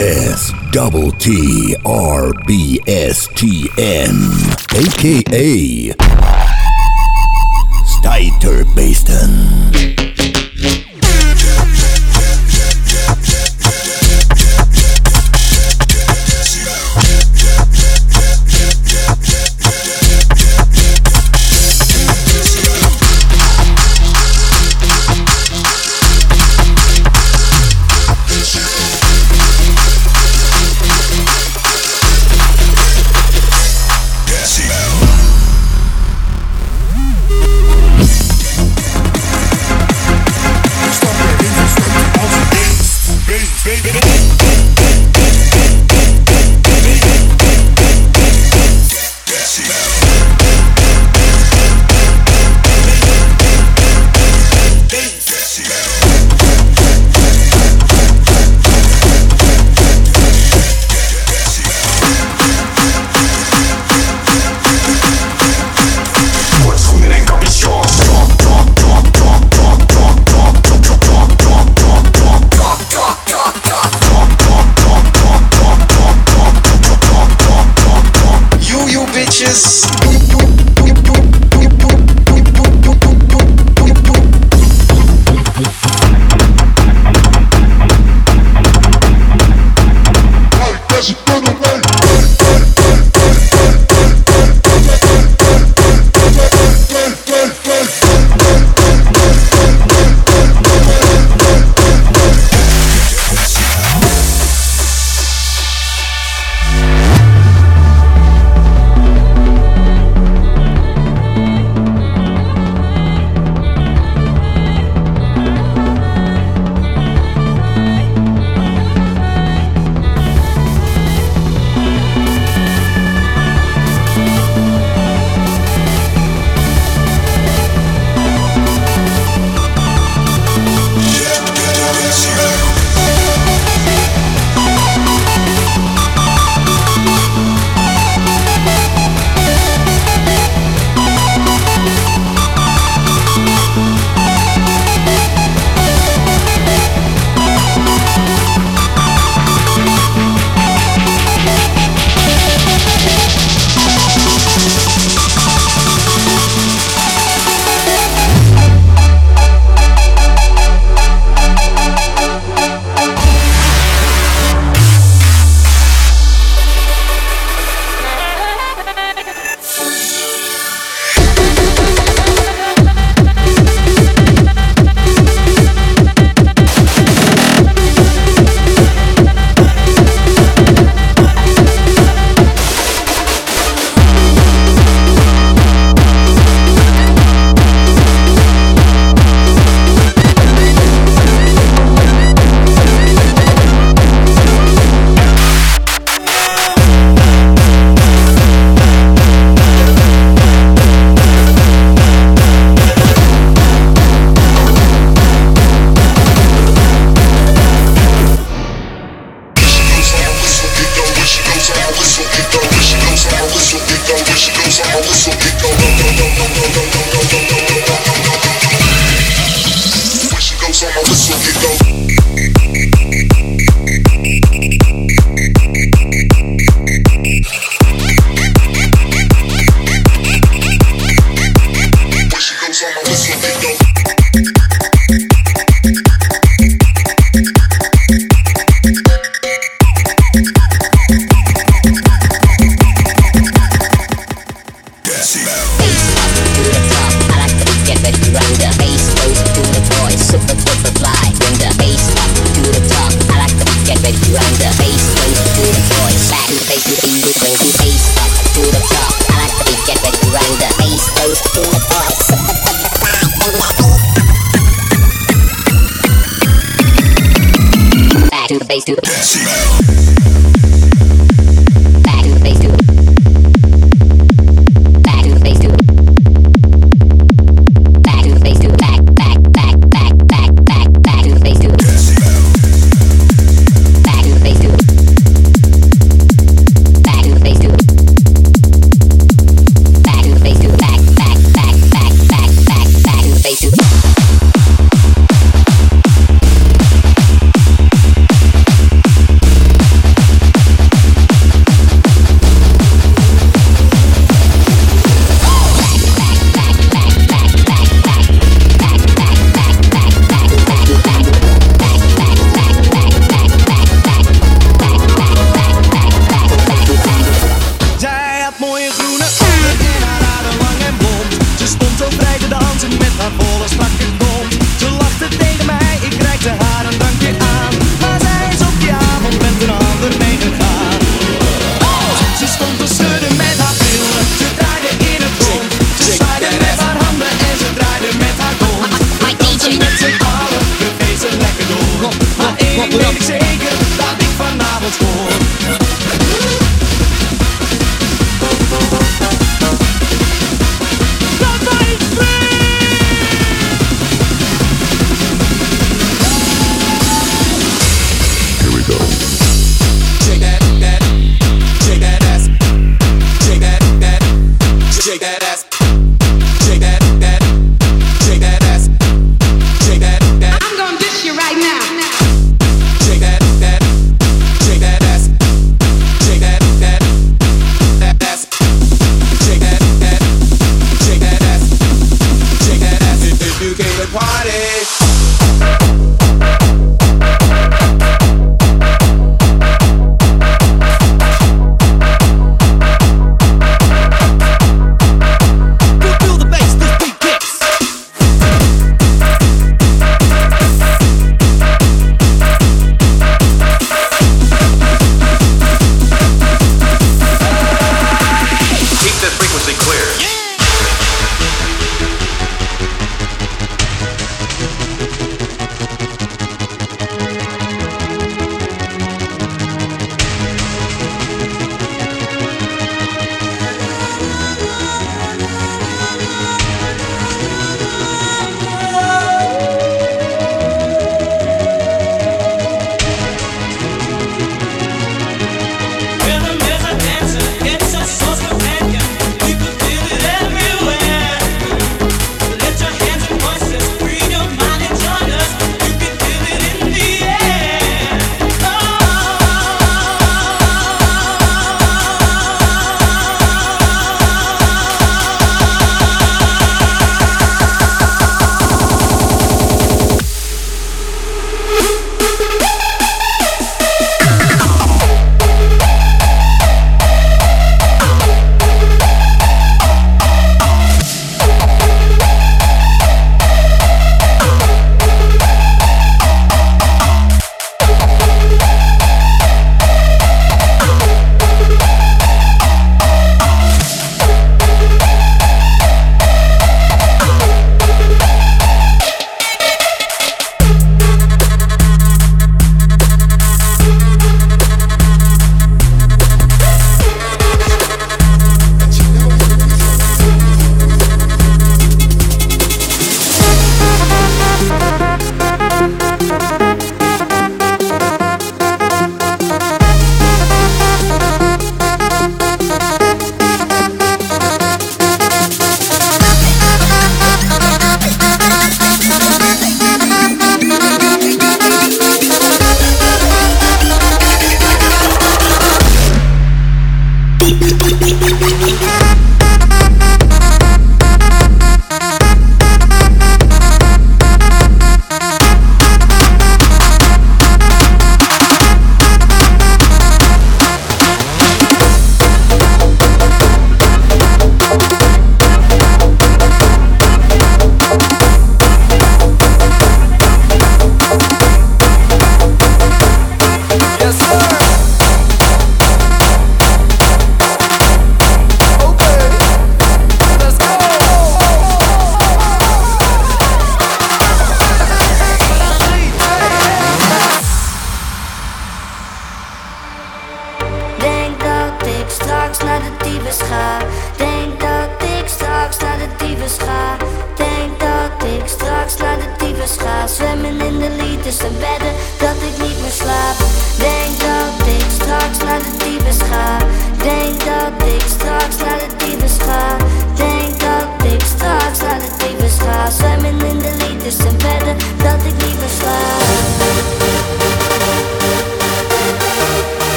S double T R B S T N, aka Stiter Baston. this do it.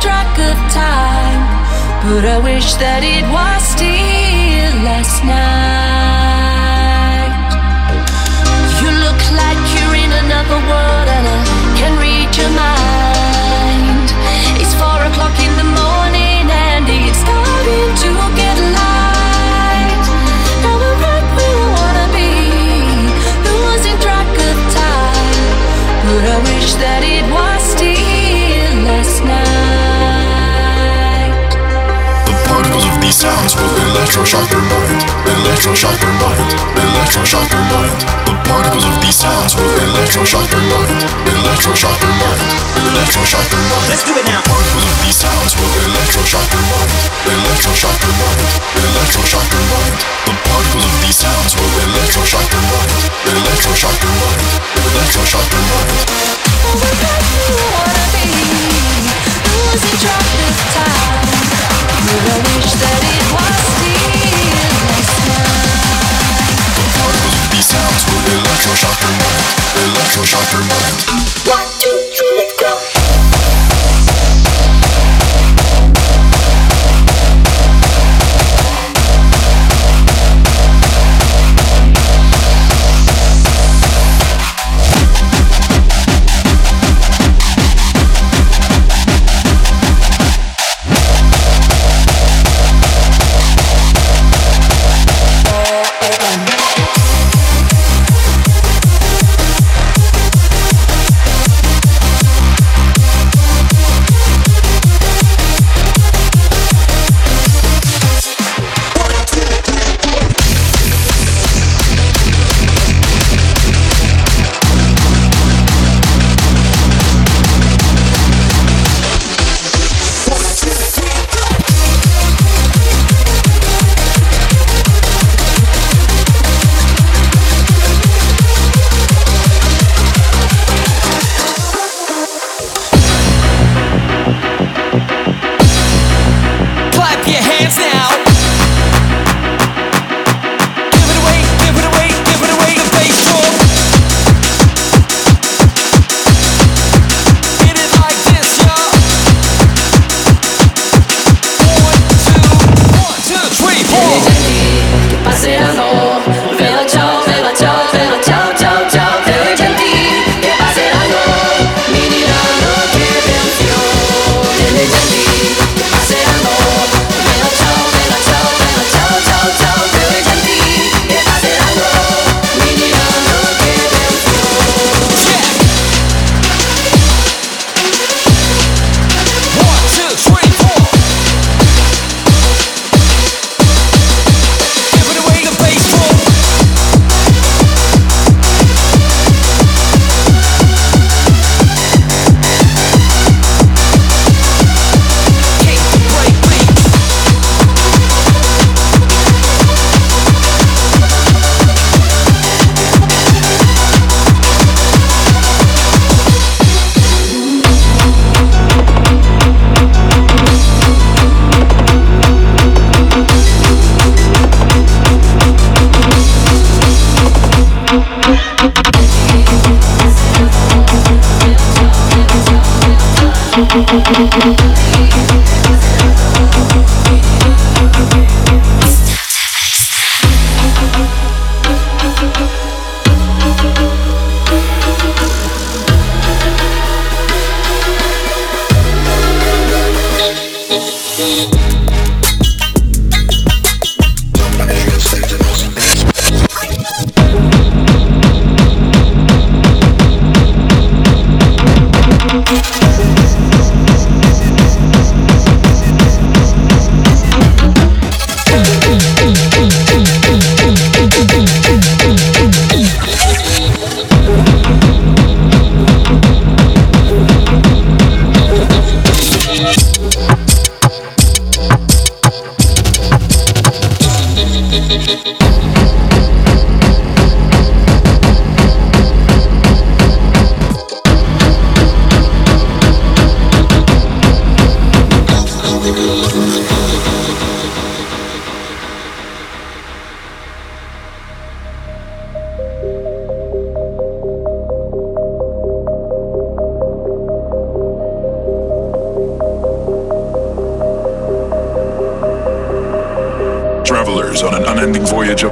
track of time, but I wish that it was still last night. Electroshock your mind, electroshock your mind, electroshock your mind. The particles of these sounds will electroshock your mind, electroshock your mind, electroshock your mind. Let's do it now. The particles of these sounds will electroshock your mind, electroshock your mind, electroshock your mind. The particles of these sounds will electroshock your mind, electroshock your mind, electroshock your mind.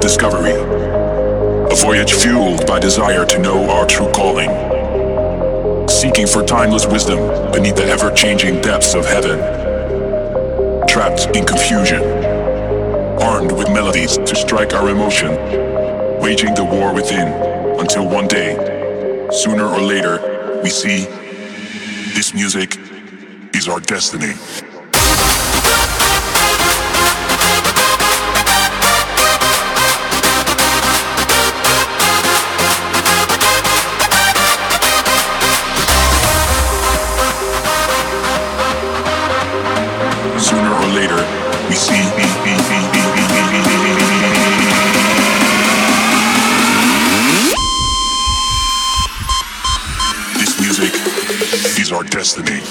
Discovery. A voyage fueled by desire to know our true calling. Seeking for timeless wisdom beneath the ever changing depths of heaven. Trapped in confusion. Armed with melodies to strike our emotion. Waging the war within until one day, sooner or later, we see this music is our destiny. This music is our destiny.